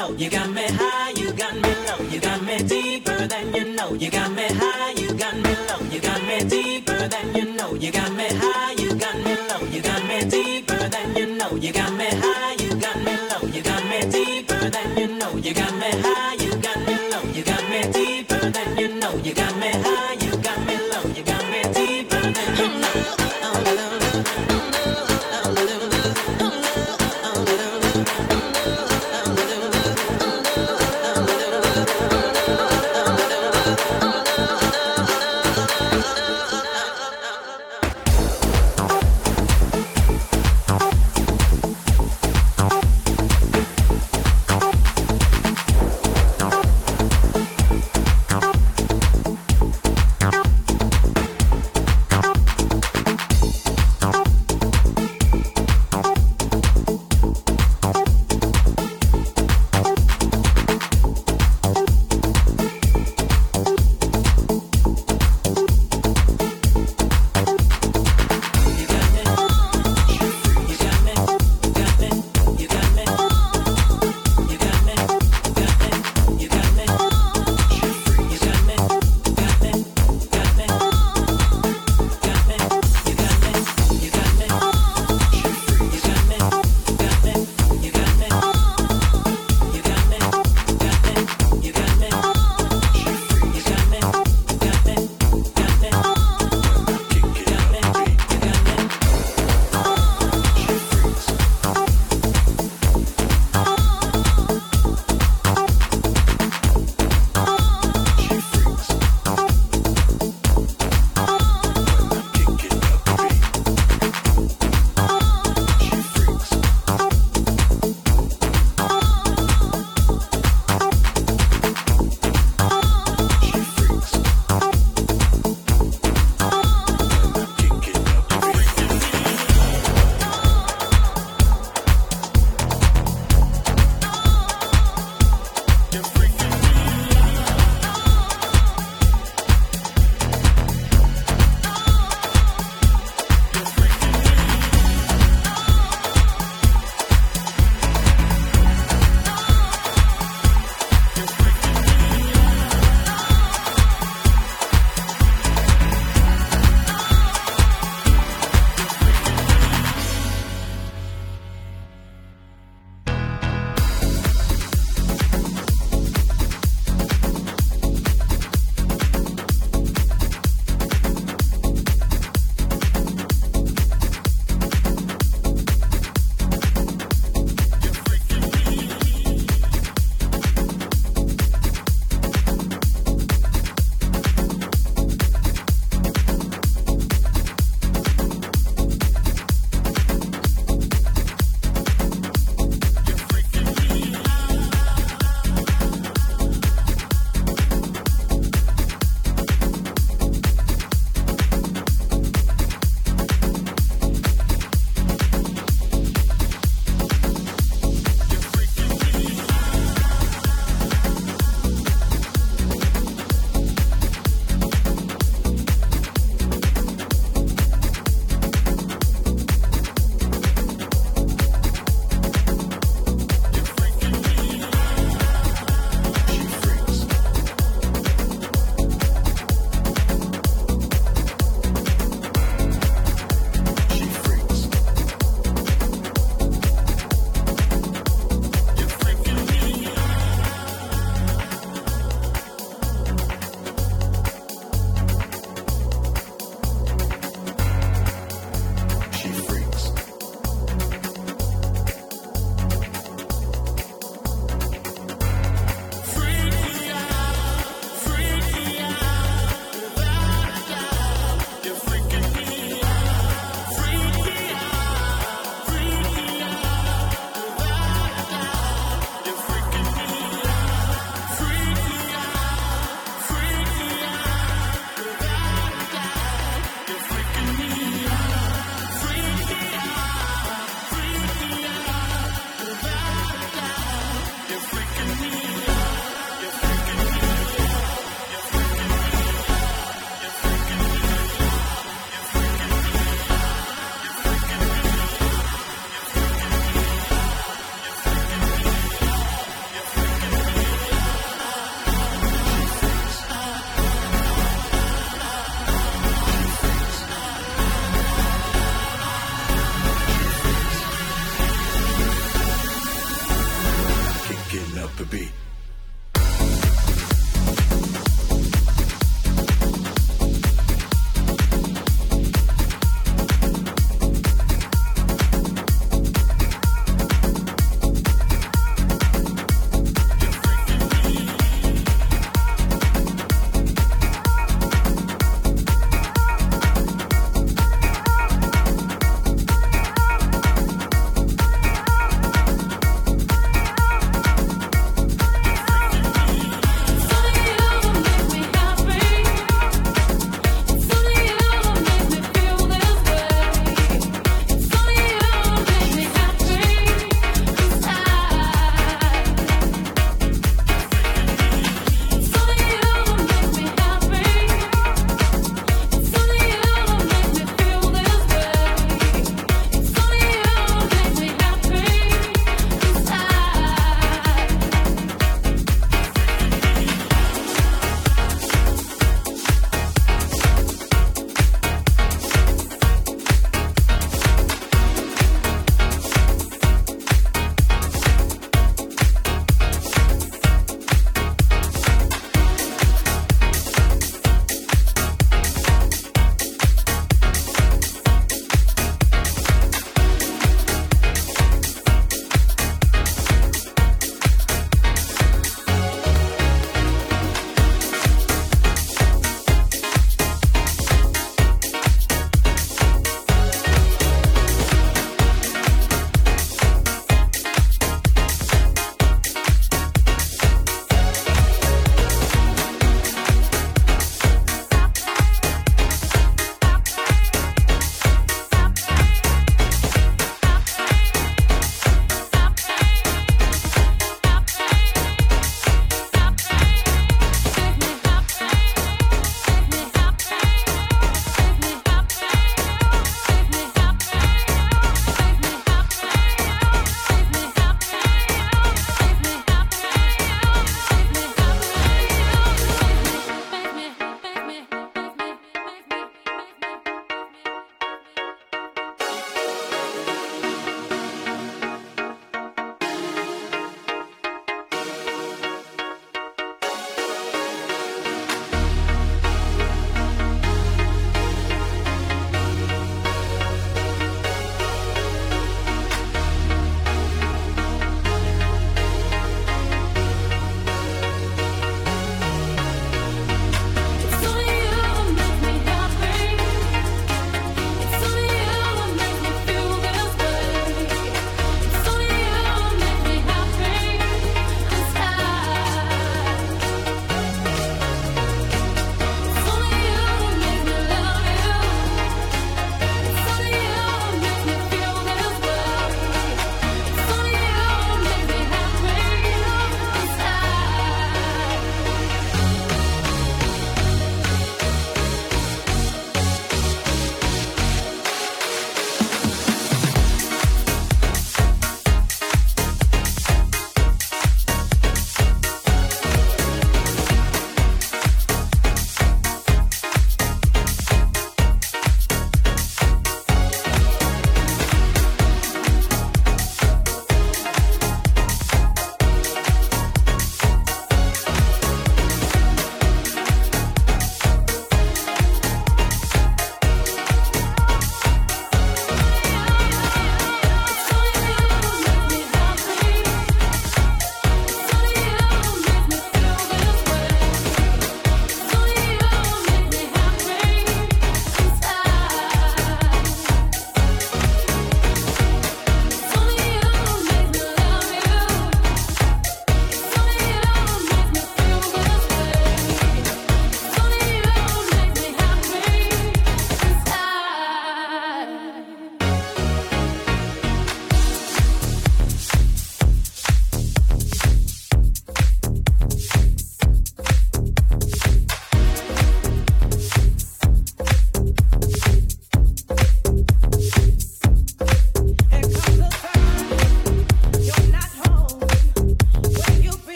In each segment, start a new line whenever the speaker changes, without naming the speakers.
know. You got me high, you got me low, you got me deeper than you know. You got me high, you got me low, you got me deeper than you know. You got me high, you got me low, you got me deeper than you know. You got me high, you got me low, you got me deeper than you know. You got me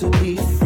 to be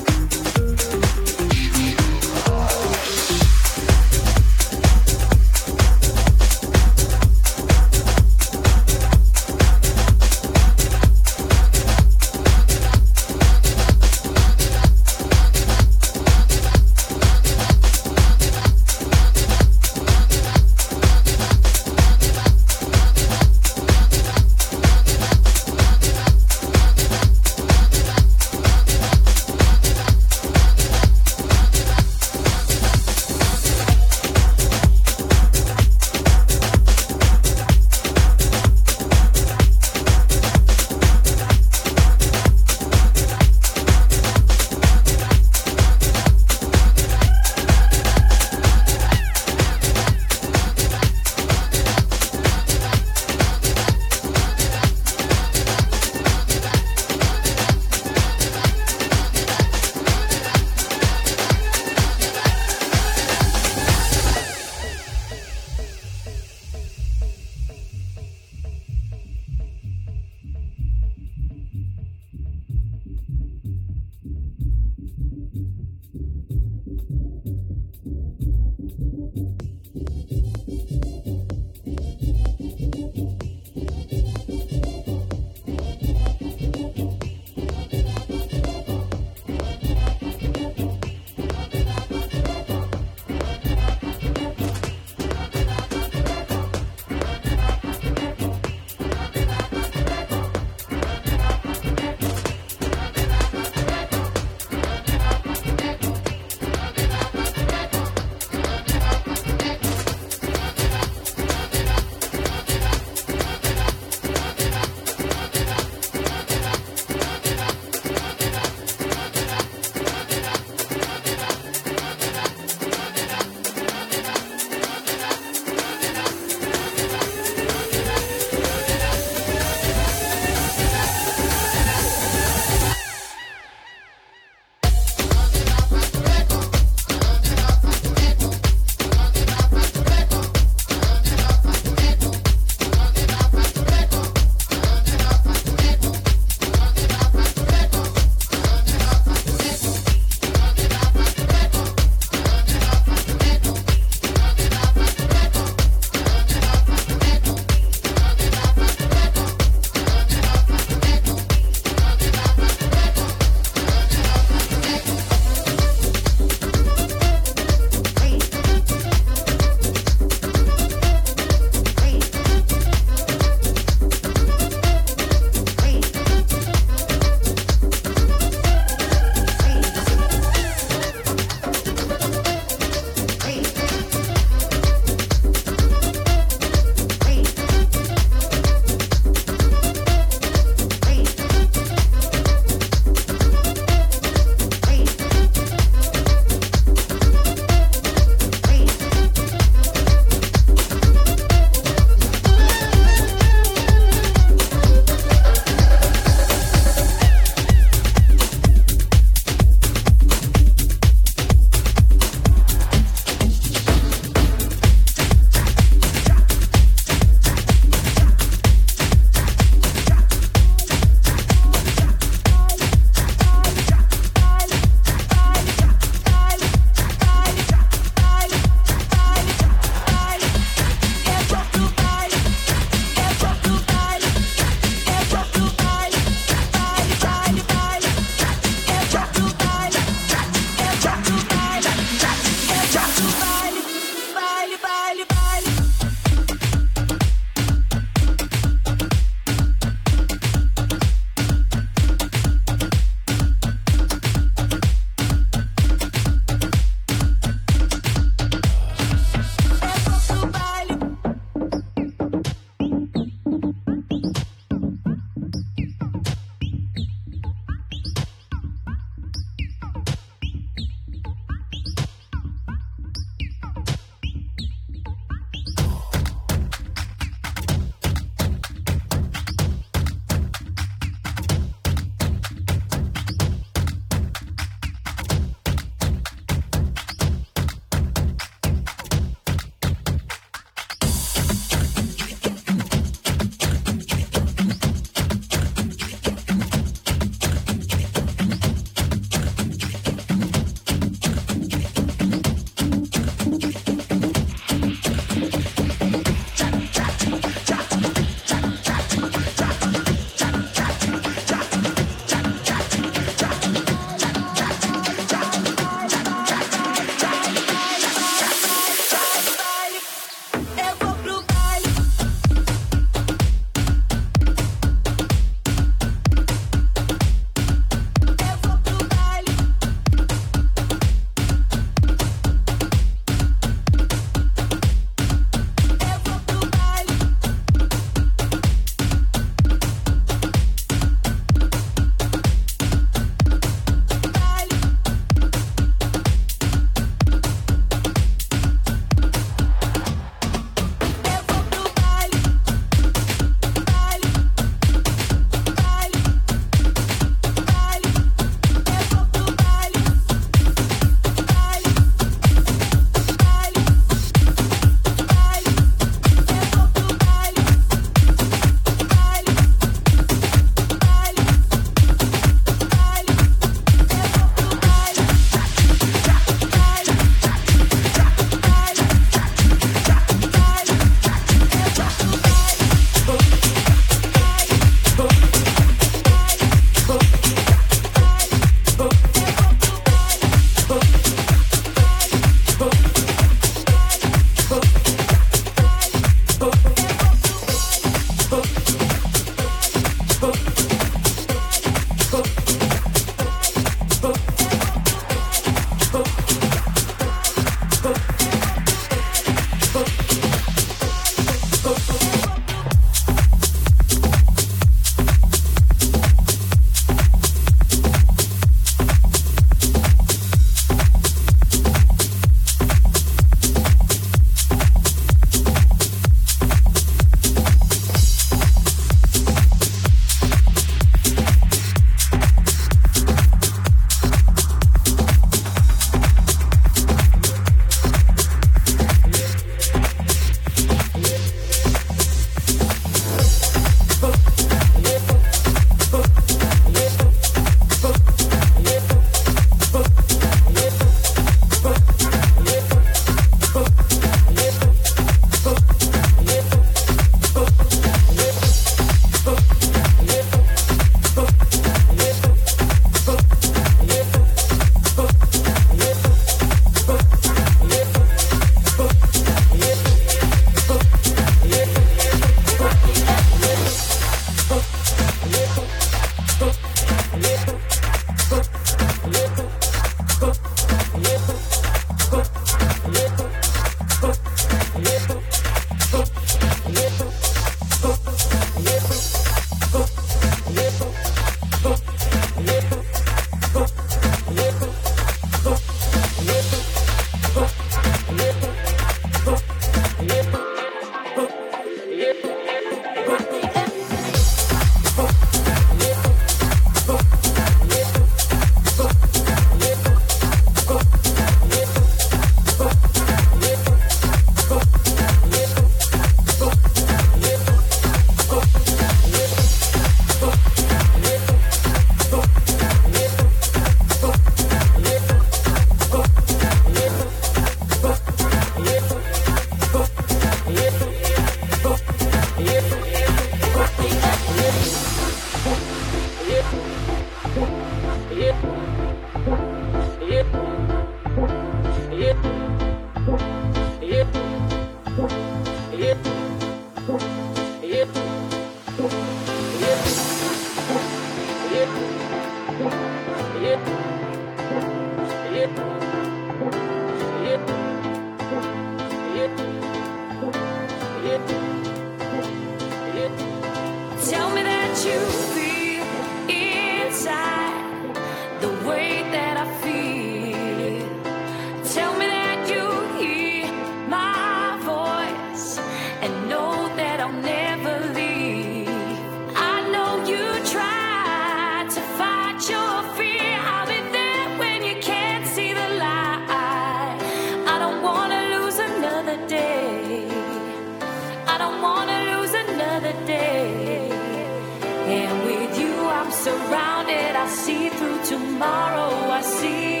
See through tomorrow. I
see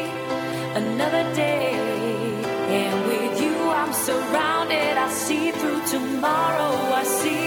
another day. And with you, I'm surrounded. I see through tomorrow. I see.